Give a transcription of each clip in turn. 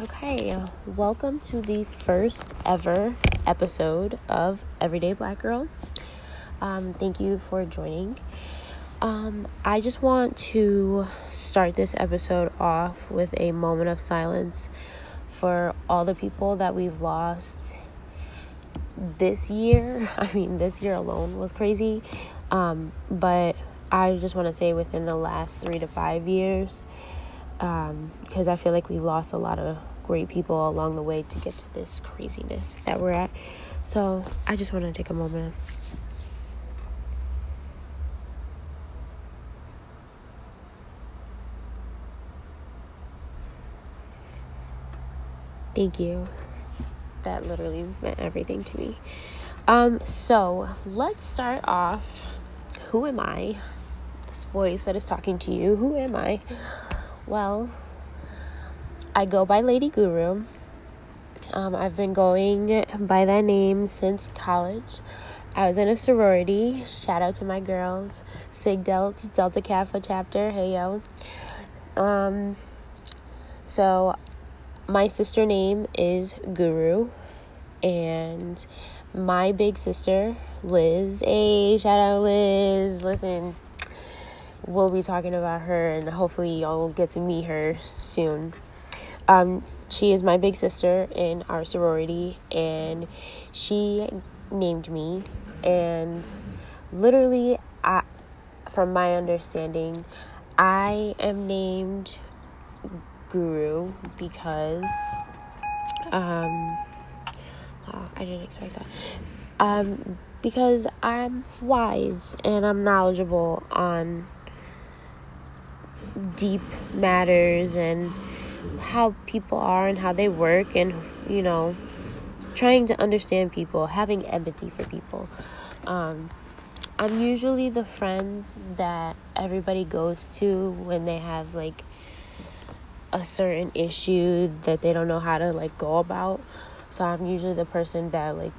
Okay, welcome to the first ever episode of Everyday Black Girl. Um, thank you for joining. Um, I just want to start this episode off with a moment of silence for all the people that we've lost this year. I mean, this year alone was crazy, um, but I just want to say within the last three to five years because um, I feel like we lost a lot of great people along the way to get to this craziness that we're at. So I just want to take a moment. Thank you. That literally meant everything to me. Um, so let's start off. Who am I? This voice that is talking to you. Who am I? Well, I go by Lady Guru. Um, I've been going by that name since college. I was in a sorority. Shout out to my girls. Sig Delta, Delta Kappa chapter. Hey yo. Um, so my sister name is Guru, and my big sister Liz. Hey, shout out Liz. Listen, we'll be talking about her, and hopefully y'all get to meet her soon. Um, she is my big sister in our sorority, and she named me. And literally, I, from my understanding, I am named Guru because um, oh, I didn't expect that. Um, because I'm wise and I'm knowledgeable on deep matters and how people are and how they work and you know trying to understand people having empathy for people. Um, i'm usually the friend that everybody goes to when they have like a certain issue that they don't know how to like go about. So i'm usually the person that like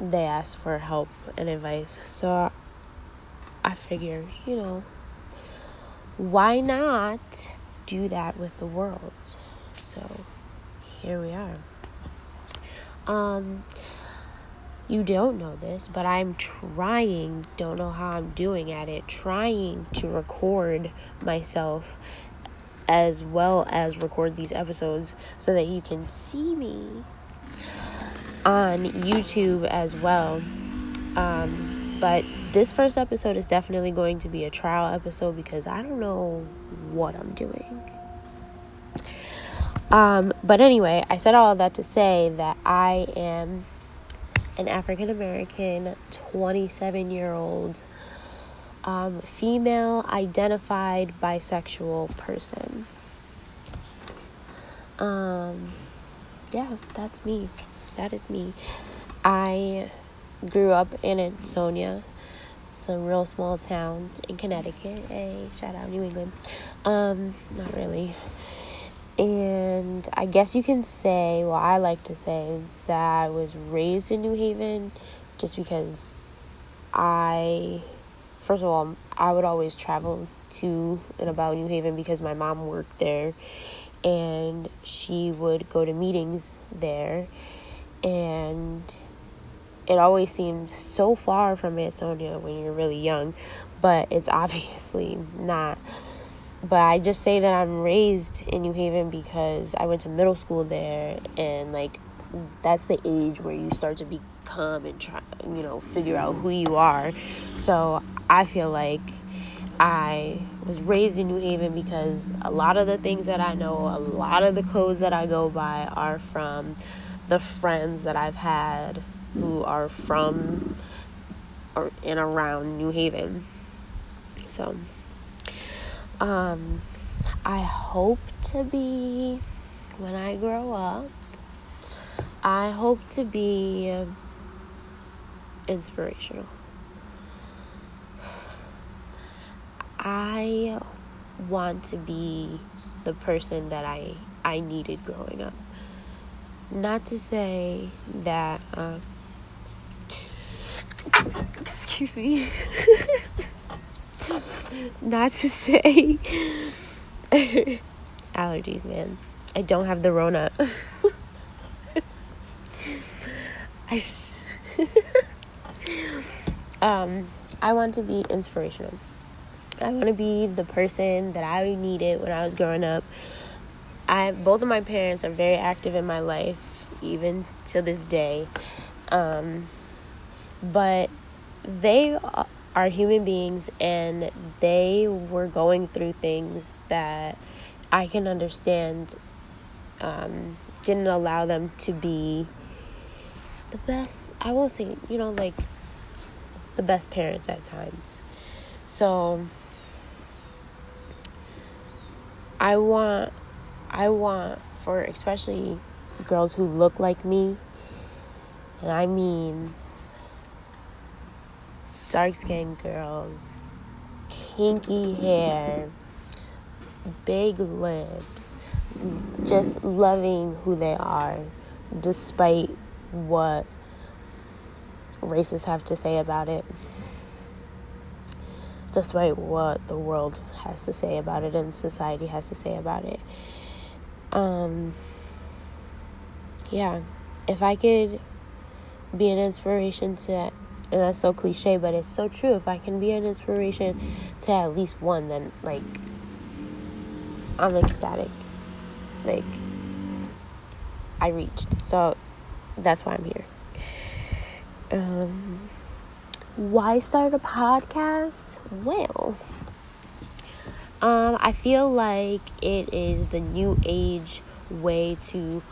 they ask for help and advice. So i figure you know why not do that with the world? So here we are. Um, you don't know this, but I'm trying, don't know how I'm doing at it, trying to record myself as well as record these episodes so that you can see me on YouTube as well. Um, but this first episode is definitely going to be a trial episode because I don't know what I'm doing. Um, but anyway, I said all of that to say that I am an African American 27 year old um, female identified bisexual person. Um, yeah, that's me. That is me. I grew up in Ansonia some real small town in Connecticut. Hey, shout out New England. Um, not really. And I guess you can say, well, I like to say that I was raised in New Haven just because I, first of all, I would always travel to and about New Haven because my mom worked there and she would go to meetings there. And it always seemed so far from Ansonia when you're really young, but it's obviously not. But I just say that I'm raised in New Haven because I went to middle school there, and like that's the age where you start to become and try, you know, figure out who you are. So I feel like I was raised in New Haven because a lot of the things that I know, a lot of the codes that I go by are from the friends that I've had who are from or and around New Haven. So, um, I hope to be when I grow up. I hope to be inspirational. I want to be the person that I I needed growing up. Not to say that. Um, excuse me. Not to say allergies, man. I don't have the Rona. I. um, I want to be inspirational. I want to be the person that I needed when I was growing up. I both of my parents are very active in my life, even to this day. Um, but they are human beings, and they were going through things that I can understand. Um, didn't allow them to be the best. I won't say, you know, like the best parents at times. So I want I want for especially girls who look like me and I mean dark skinned girls, kinky hair, big lips, just loving who they are despite what racists have to say about it, despite what the world has to say about it and society has to say about it. Um, yeah, if I could be an inspiration to, and that's so cliche, but it's so true. If I can be an inspiration to at least one, then like I'm ecstatic. Like I reached. So that's why I'm here. Um, why start a podcast? Well, um, I feel like it is the new age way to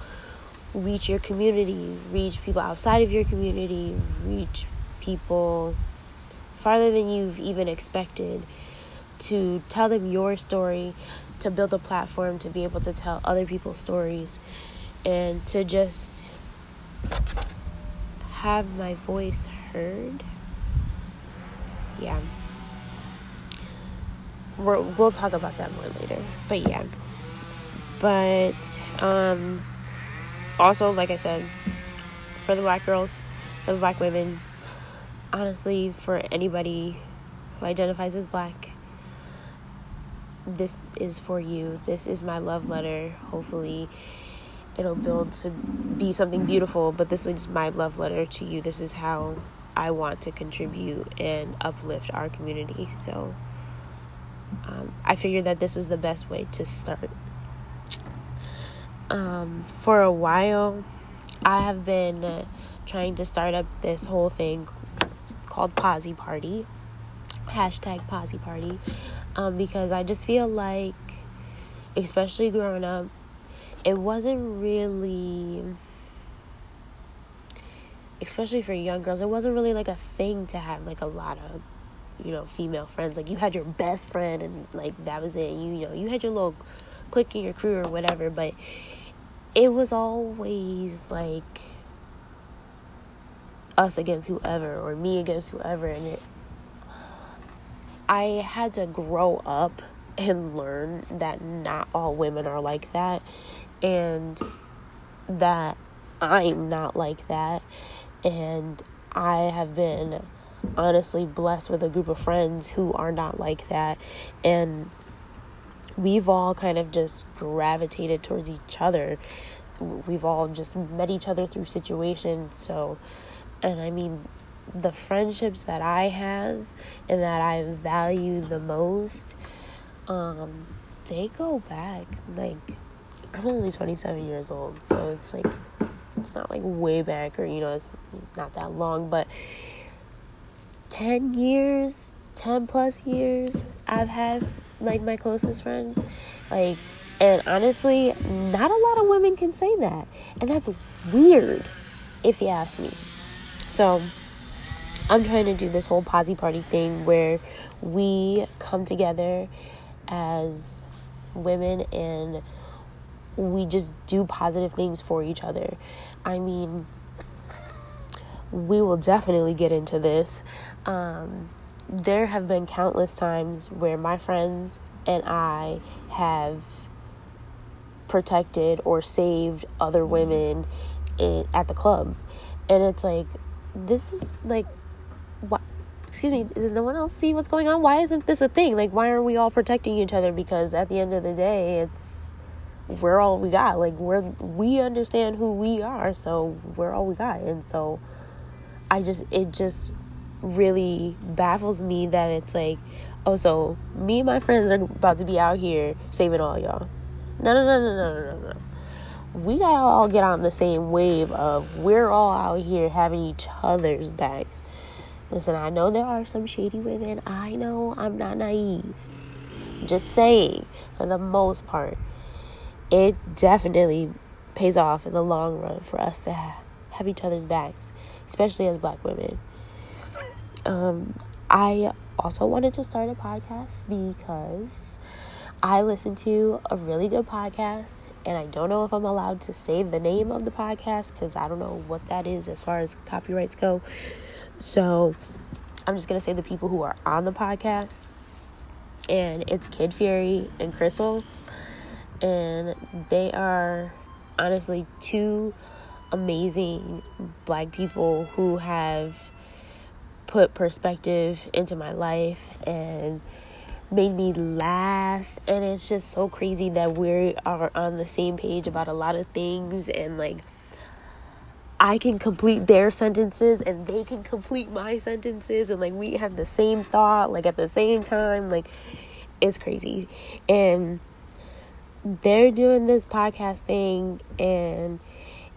reach your community, reach people outside of your community, reach people farther than you've even expected, to tell them your story, to build a platform to be able to tell other people's stories, and to just have my voice heard. Yeah. we will talk about that more later. But yeah. But um, also, like I said, for the black girls, for the black women, honestly, for anybody who identifies as black, this is for you. This is my love letter. Hopefully, it'll build to be something beautiful but this is my love letter to you this is how i want to contribute and uplift our community so um, i figured that this was the best way to start um, for a while i have been trying to start up this whole thing called Posse Party. Hashtag Posse Party. Um, because i just feel like especially growing up it wasn't really especially for young girls it wasn't really like a thing to have like a lot of you know female friends. Like you had your best friend and like that was it. You, you know you had your little clique in your crew or whatever but it was always like us against whoever or me against whoever and it I had to grow up and learn that not all women are like that and that I'm not like that. And I have been honestly blessed with a group of friends who are not like that. And we've all kind of just gravitated towards each other. We've all just met each other through situations. So, and I mean, the friendships that I have and that I value the most, um, they go back like I'm only 27 years old, so it's like it's not like way back or you know it's not that long, but 10 years, 10 plus years I've had like my closest friends. Like and honestly, not a lot of women can say that. And that's weird if you ask me. So, I'm trying to do this whole posse party thing where we come together as women and we just do positive things for each other. I mean, we will definitely get into this. Um, there have been countless times where my friends and I have protected or saved other women in, at the club. And it's like, this is like, what? Excuse me, does no one else see what's going on? Why isn't this a thing? Like, why are we all protecting each other? Because at the end of the day, it's we're all we got. Like we're we understand who we are, so we're all we got. And so I just it just really baffles me that it's like, oh, so me and my friends are about to be out here saving all y'all. No, no, no, no, no, no, no. We gotta all get on the same wave of we're all out here having each other's backs. Listen, I know there are some shady women. I know I'm not naive. Just saying, for the most part, it definitely pays off in the long run for us to have, each other's backs, especially as black women. Um, I also wanted to start a podcast because I listened to a really good podcast, and I don't know if I'm allowed to say the name of the podcast because I don't know what that is as far as copyrights go. So I'm just gonna say the people who are on the podcast, and it's Kid Fury and Crissle. and they are honestly two amazing black people who have put perspective into my life and made me laugh and it's just so crazy that we are on the same page about a lot of things and like I can complete their sentences and they can complete my sentences and like we have the same thought like at the same time like it's crazy. And they're doing this podcast thing and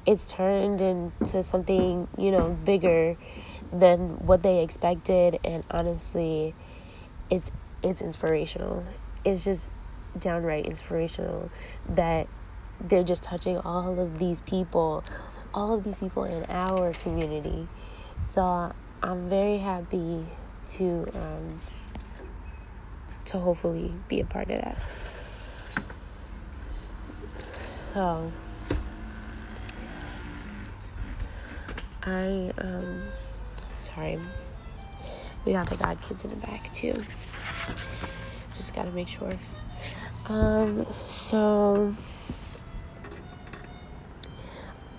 it's turned into something you know bigger than what they expected and honestly it's it's inspirational it's just downright inspirational that they're just touching all of these people all of these people in our community so i'm very happy to um, to hopefully be a part of that so i um sorry. We got the God kids in the back too. Just gotta make sure. Um, so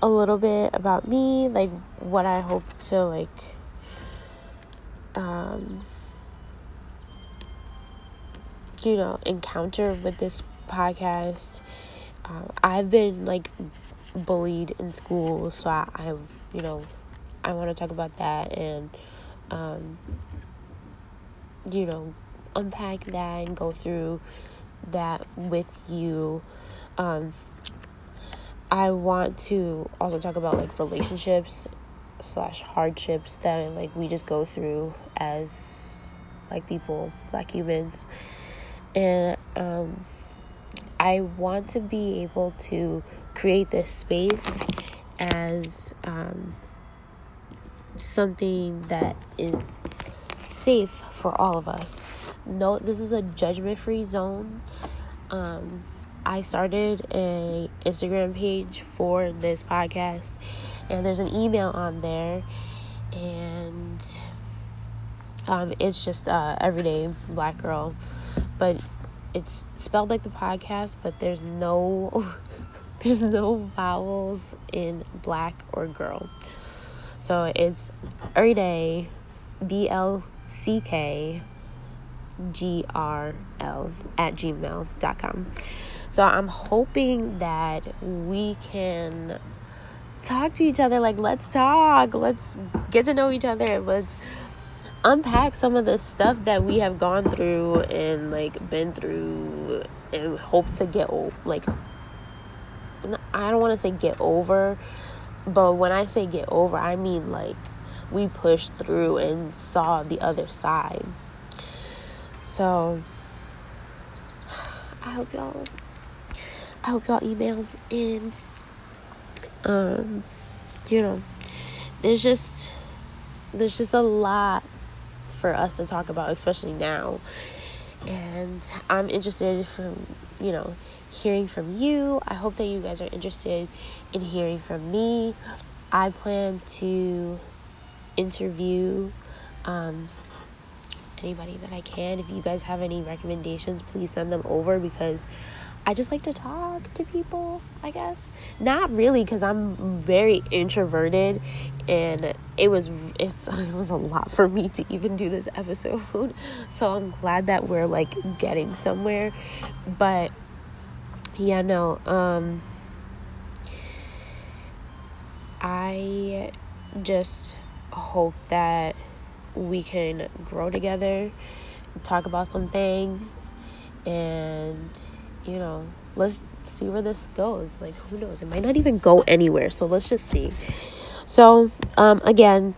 a little bit about me, like what I hope to like um you know encounter with this podcast. Uh, I've been like bullied in school, so I, I you know I want to talk about that and, um, you know, unpack that and go through that with you. Um, I want to also talk about like relationships slash hardships that like we just go through as like people, black humans, and um, I want to be able to create this space as um, something that is safe for all of us. No, this is a judgment free zone. Um, I started a Instagram page for this podcast, and there's an email on there, and um, it's just uh, everyday black girl, but it's spelled like the podcast, but there's no there's no vowels in black or girl. So it's every day, B L C K G R L at gmail.com. So I'm hoping that we can talk to each other. Like, let's talk. Let's get to know each other. And let's unpack some of the stuff that we have gone through and like been through and hope to get like I don't want to say get over but when I say get over, I mean like we pushed through and saw the other side. So I hope y'all I hope y'all emailed in. Um, you know, there's just there's just a lot for us to talk about, especially now. And I'm interested from you know hearing from you. I hope that you guys are interested in hearing from me. I plan to interview um, anybody that I can. If you guys have any recommendations, please send them over because I just like to talk to people, I guess. Not really cuz I'm very introverted and it was it's it was a lot for me to even do this episode. So I'm glad that we're like getting somewhere. But yeah, no. Um, I just hope that we can grow together, talk about some things, and you know, let's see where this goes. Like, who knows? It might not even go anywhere. So let's just see. So, um, again,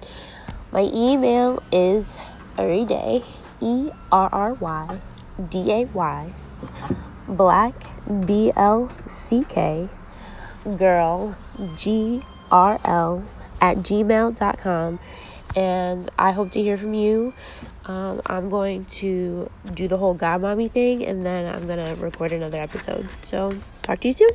my email is everyday, E R R Y D A Y, black, B L C K, girl, G R L, at gmail.com. And I hope to hear from you. Um, I'm going to do the whole God Mommy thing and then I'm going to record another episode. So, talk to you soon.